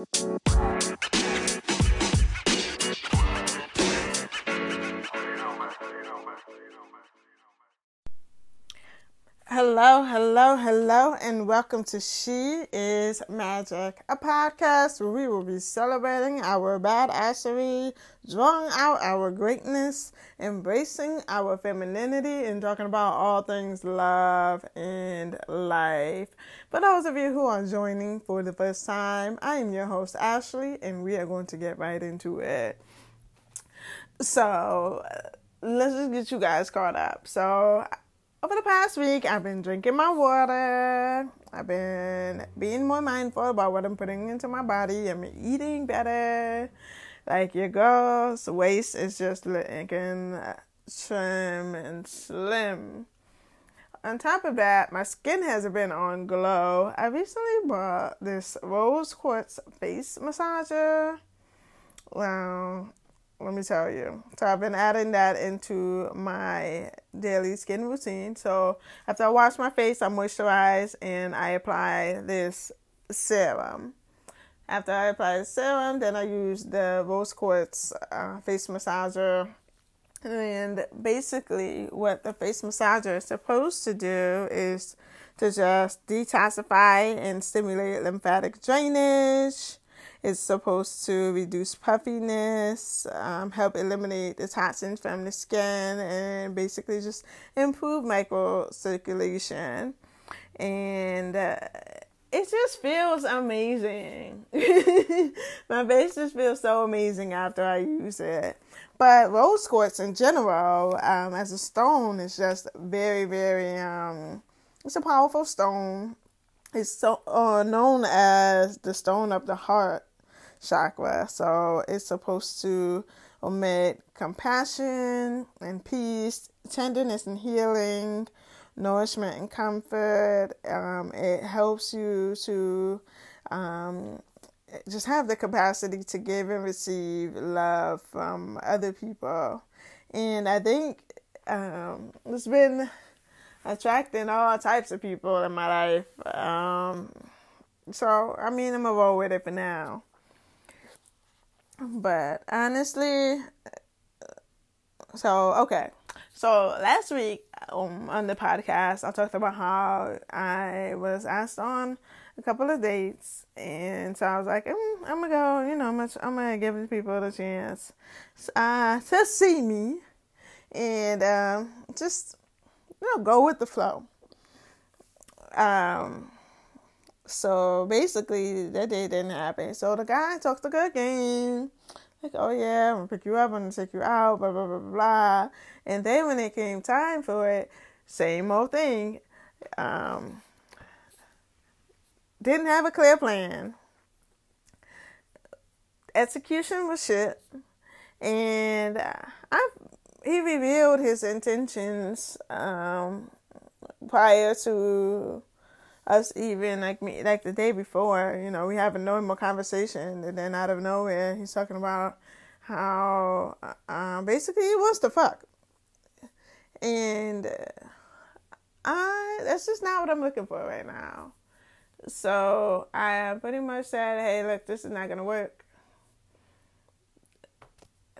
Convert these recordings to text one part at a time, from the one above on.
Música Hello, hello, hello, and welcome to She is Magic, a podcast where we will be celebrating our badassery, drawing out our greatness, embracing our femininity, and talking about all things love and life. For those of you who are joining for the first time, I am your host, Ashley, and we are going to get right into it. So, let's just get you guys caught up. So, over the past week, I've been drinking my water. I've been being more mindful about what I'm putting into my body. I'm eating better. Like your girl's waist is just looking trim and slim. On top of that, my skin has been on glow. I recently bought this rose quartz face massager. Well, let me tell you. So I've been adding that into my daily skin routine. So after I wash my face, I moisturize and I apply this serum. After I apply the serum, then I use the rose quartz uh, face massager. And basically, what the face massager is supposed to do is to just detoxify and stimulate lymphatic drainage it's supposed to reduce puffiness, um, help eliminate the toxins from the skin, and basically just improve microcirculation. And uh, it just feels amazing. My face just feels so amazing after I use it. But rose quartz in general, um, as a stone, is just very, very. Um, it's a powerful stone. It's so uh, known as the stone of the heart chakra. So it's supposed to omit compassion and peace, tenderness and healing, nourishment and comfort. Um, it helps you to um, just have the capacity to give and receive love from other people. And I think um, it's been attracting all types of people in my life. Um, so, I mean, I'm going to roll with it for now. But honestly, so okay. So last week um, on the podcast, I talked about how I was asked on a couple of dates, and so I was like, mm, I'm gonna go. You know, I'm gonna, I'm gonna give people the chance uh, to see me, and um, just you know go with the flow. Um, so basically, that day didn't happen. So the guy talked a good game. Like, oh yeah, I'm gonna pick you up, I'm gonna take you out, blah, blah, blah, blah. And then when it came time for it, same old thing. Um, didn't have a clear plan. Execution was shit. And I, he revealed his intentions um, prior to us even like me like the day before, you know, we have a normal conversation and then out of nowhere he's talking about how uh, basically he wants to fuck. And I that's just not what I'm looking for right now. So I pretty much said, Hey, look, this is not gonna work.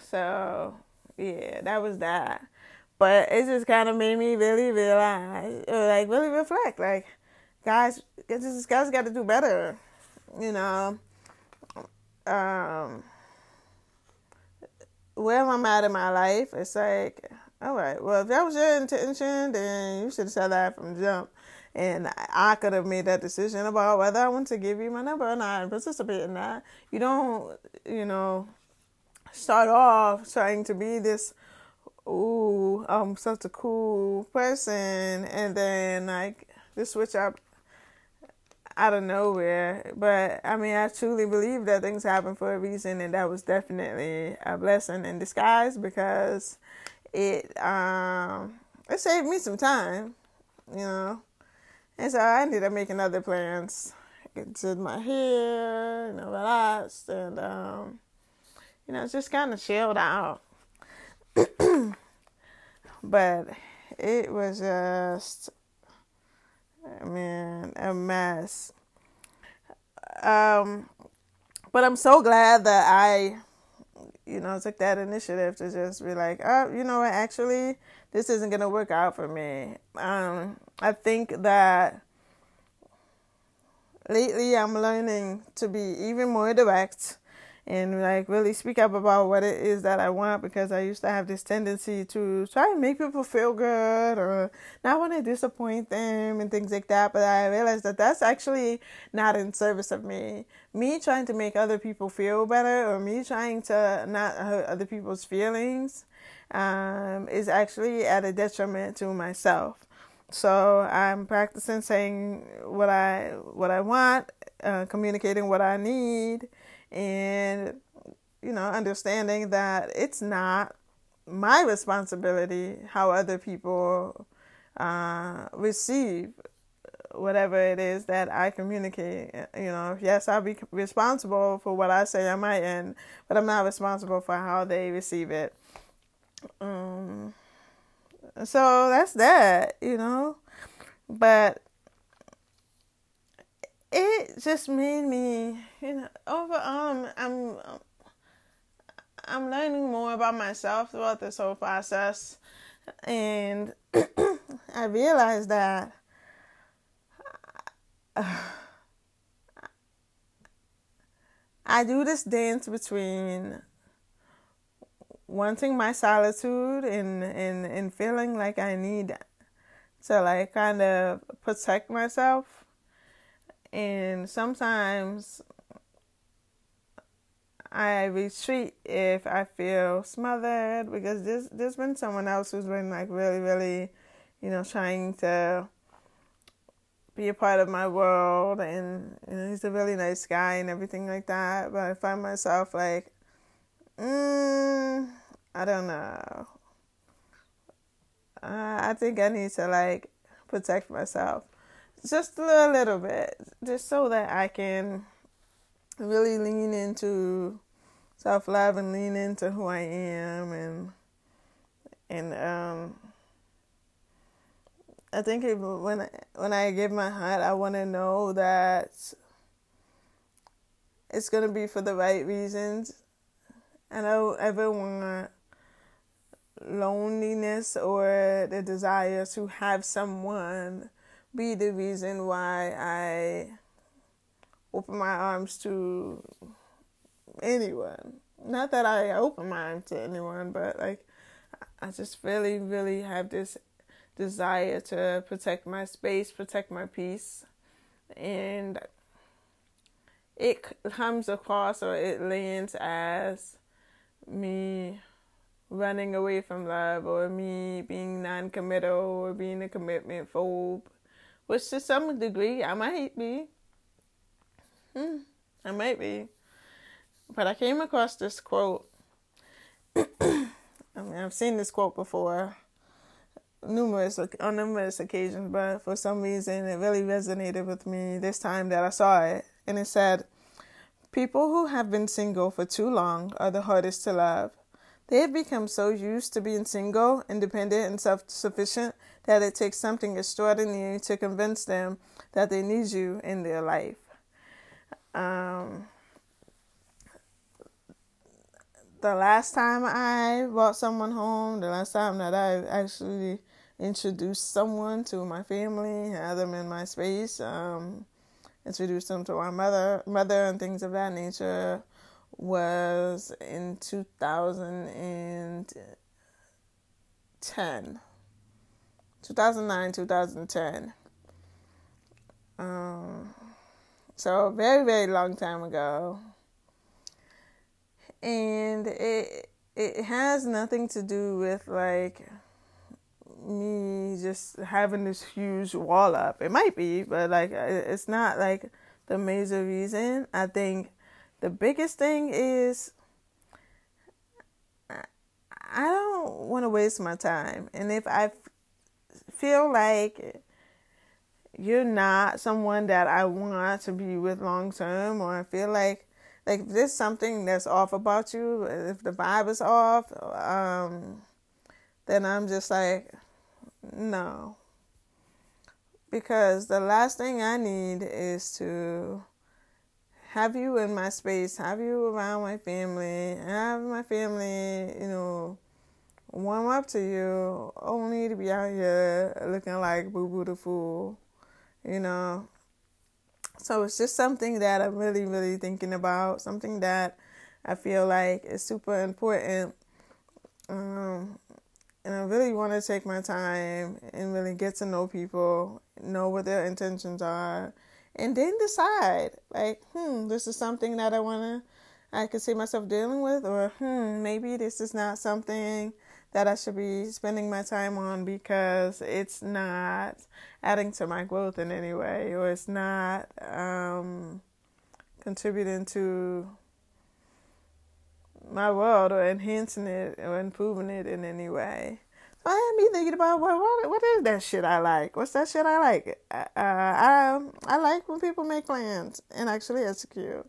So yeah, that was that. But it just kind of made me really realize, like, really reflect, like, guys, this guys got to do better. You know, um, I'm at in my life, it's like, all right, well, if that was your intention, then you should have said that from jump. And I could have made that decision about whether I want to give you my number or not and participate in that. You don't, you know, start off trying to be this, ooh, I'm such a cool person, and then like just switch up out of nowhere. But I mean, I truly believe that things happen for a reason, and that was definitely a blessing in disguise because it um it saved me some time, you know. And so I ended up making other plans. Did my hair, you know, relaxed, and um, you know, just kind of chilled out. but it was just man, a mess. Um, but I'm so glad that I, you know, took that initiative to just be like, oh, you know what, actually, this isn't gonna work out for me. Um, I think that lately I'm learning to be even more direct and like really speak up about what it is that I want because I used to have this tendency to try and make people feel good or not want to disappoint them and things like that. But I realized that that's actually not in service of me. Me trying to make other people feel better or me trying to not hurt other people's feelings um, is actually at a detriment to myself. So I'm practicing saying what I what I want, uh, communicating what I need and you know understanding that it's not my responsibility how other people uh, receive whatever it is that I communicate. You know, yes, I'll be responsible for what I say on my end, but I'm not responsible for how they receive it. Um, so that's that, you know. But it just made me, you know, over um I'm I'm learning more about myself throughout this whole process. And I realized that I do this dance between wanting my solitude and, and, and feeling like I need to like kind of protect myself and sometimes I retreat if I feel smothered because there's there's been someone else who's been like really really, you know, trying to be a part of my world and you know he's a really nice guy and everything like that. But I find myself like, mm, I don't know. Uh, I think I need to like protect myself just a little bit, just so that I can really lean into self love and lean into who I am and and um I think when I, when I give my heart, I want to know that it's gonna be for the right reasons. And I don't ever want loneliness or the desire to have someone be the reason why I open my arms to anyone. Not that I open my arms to anyone, but like I just really, really have this desire to protect my space, protect my peace, and it comes across or it lands as me running away from love or me being non-committal or being a commitment phobe which to some degree I might be. Hmm, I might be. But I came across this quote. I mean, I've seen this quote before, numerous on numerous occasions, but for some reason it really resonated with me this time that I saw it, and it said, "People who have been single for too long are the hardest to love. They have become so used to being single, independent, and self-sufficient that it takes something extraordinary to convince them that they need you in their life. Um, the last time I brought someone home, the last time that I actually introduced someone to my family, had them in my space, um, introduced them to my mother, mother, and things of that nature, was in 2010. 2009, 2010. Um, so very, very long time ago. And it it has nothing to do with like me just having this huge wall up. It might be, but like it's not like the major reason. I think the biggest thing is I don't want to waste my time. And if I feel like you're not someone that I want to be with long term, or I feel like like there's something that's off about you, if the vibe is off, um, then I'm just like, no. Because the last thing I need is to have you in my space, have you around my family, have my family, you know, warm up to you, only to be out here looking like Boo Boo the Fool, you know. So it's just something that I'm really, really thinking about, something that I feel like is super important. Um, and I really want to take my time and really get to know people, know what their intentions are, and then decide like, hmm, this is something that I want to, I could see myself dealing with, or hmm, maybe this is not something that I should be spending my time on because it's not adding to my growth in any way, or it's not um, contributing to my world or enhancing it or improving it in any way. I had me thinking about what, what what is that shit I like? What's that shit I like? Uh, I I like when people make plans and actually execute.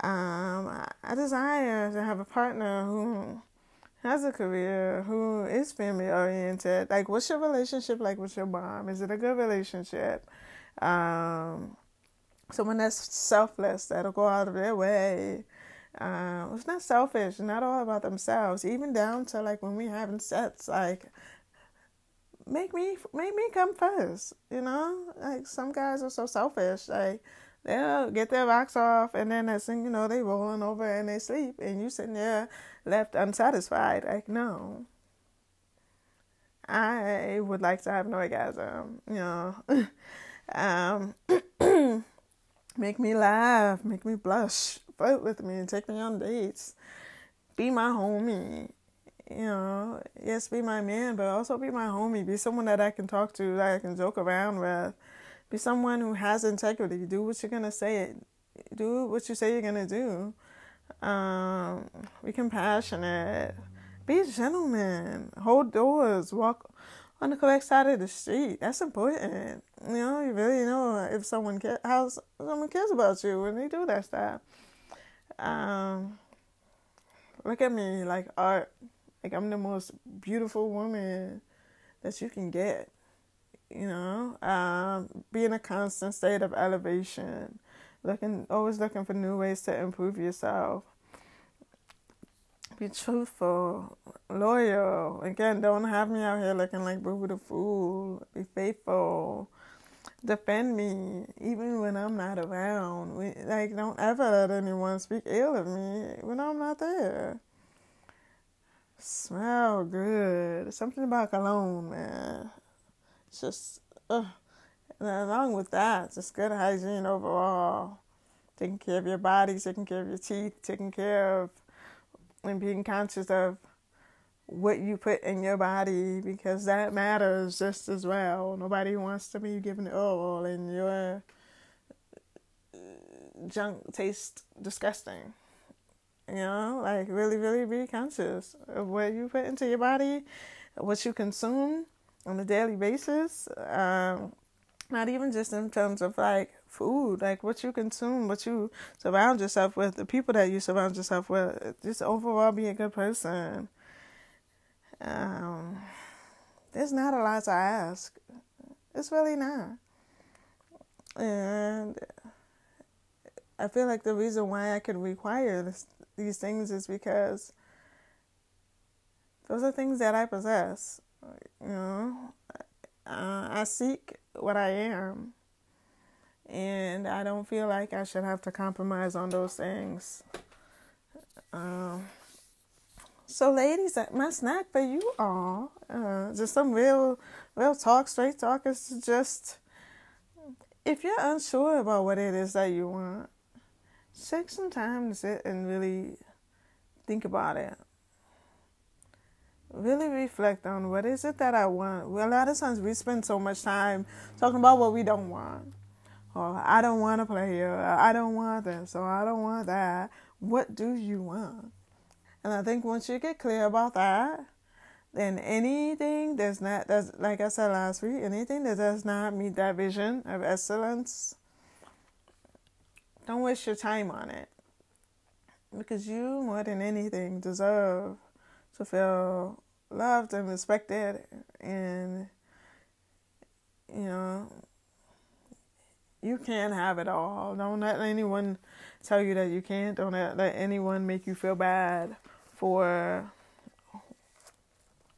Um, I desire to have a partner who has a career, who is family oriented. Like, what's your relationship like with your mom? Is it a good relationship? Um, someone that's selfless, that'll go out of their way um, it's not selfish, not all about themselves. Even down to like when we having sex, like make me make me come first. You know, like some guys are so selfish. Like they'll get their rocks off, and then thing you know, they rolling over and they sleep, and you sitting there left unsatisfied. Like no. I would like to have an orgasm, you know. um, make me laugh, make me blush, flirt with me, and take me on dates, be my homie. You know, yes, be my man, but also be my homie. Be someone that I can talk to, that I can joke around with. Be someone who has integrity. Do what you're gonna say. Do what you say you're gonna do. Um, be compassionate. Be a gentleman. Hold doors. Walk on the correct side of the street. That's important. You know, you really know if someone cares, how someone cares about you when they do that stuff. Um, look at me like art. Like I'm the most beautiful woman that you can get. You know, um, be in a constant state of elevation, looking always looking for new ways to improve yourself. Be truthful, loyal. Again, don't have me out here looking like Boo Boo the Fool. Be faithful defend me even when I'm not around. We, like, don't ever let anyone speak ill of me when I'm not there. Smell good. Something about cologne, man. It's just, uh, along with that, just good hygiene overall. Taking care of your body, taking care of your teeth, taking care of and being conscious of what you put in your body because that matters just as well. Nobody wants to be given oil and your junk tastes disgusting. You know, like really, really be conscious of what you put into your body, what you consume on a daily basis. Um, not even just in terms of like food, like what you consume, what you surround yourself with, the people that you surround yourself with. Just overall be a good person. Um, there's not a lot to ask. It's really not. And I feel like the reason why I could require this, these things is because those are things that I possess. You know, uh, I seek what I am, and I don't feel like I should have to compromise on those things. Um, so, ladies, my snack for you all, uh, just some real, real talk, straight talk is just if you're unsure about what it is that you want, take some time to sit and really think about it. Really reflect on what is it that I want. Well, a lot of times we spend so much time talking about what we don't want. Or I don't want to play here. I don't want this. Or I don't want that. What do you want? And I think once you get clear about that, then anything that's not that's like I said last week, anything that does not meet that vision of excellence, don't waste your time on it. Because you more than anything deserve to feel loved and respected and you know you can't have it all. Don't let anyone tell you that you can't. Don't let, let anyone make you feel bad for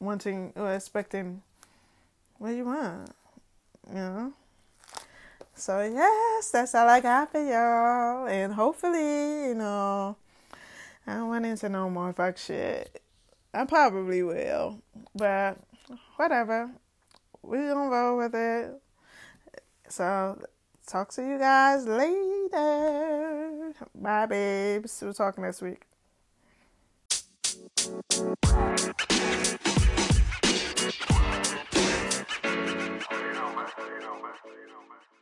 wanting or expecting what you want. You know? So yes, that's all I got for y'all. And hopefully, you know, I don't want into no more fuck shit. I probably will. But whatever. We gonna roll with it. So talk to you guys later. Bye babes. We'll talk next week. You know, man. You.